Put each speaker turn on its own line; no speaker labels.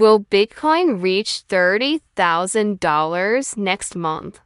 Will Bitcoin reach $30,000 next month?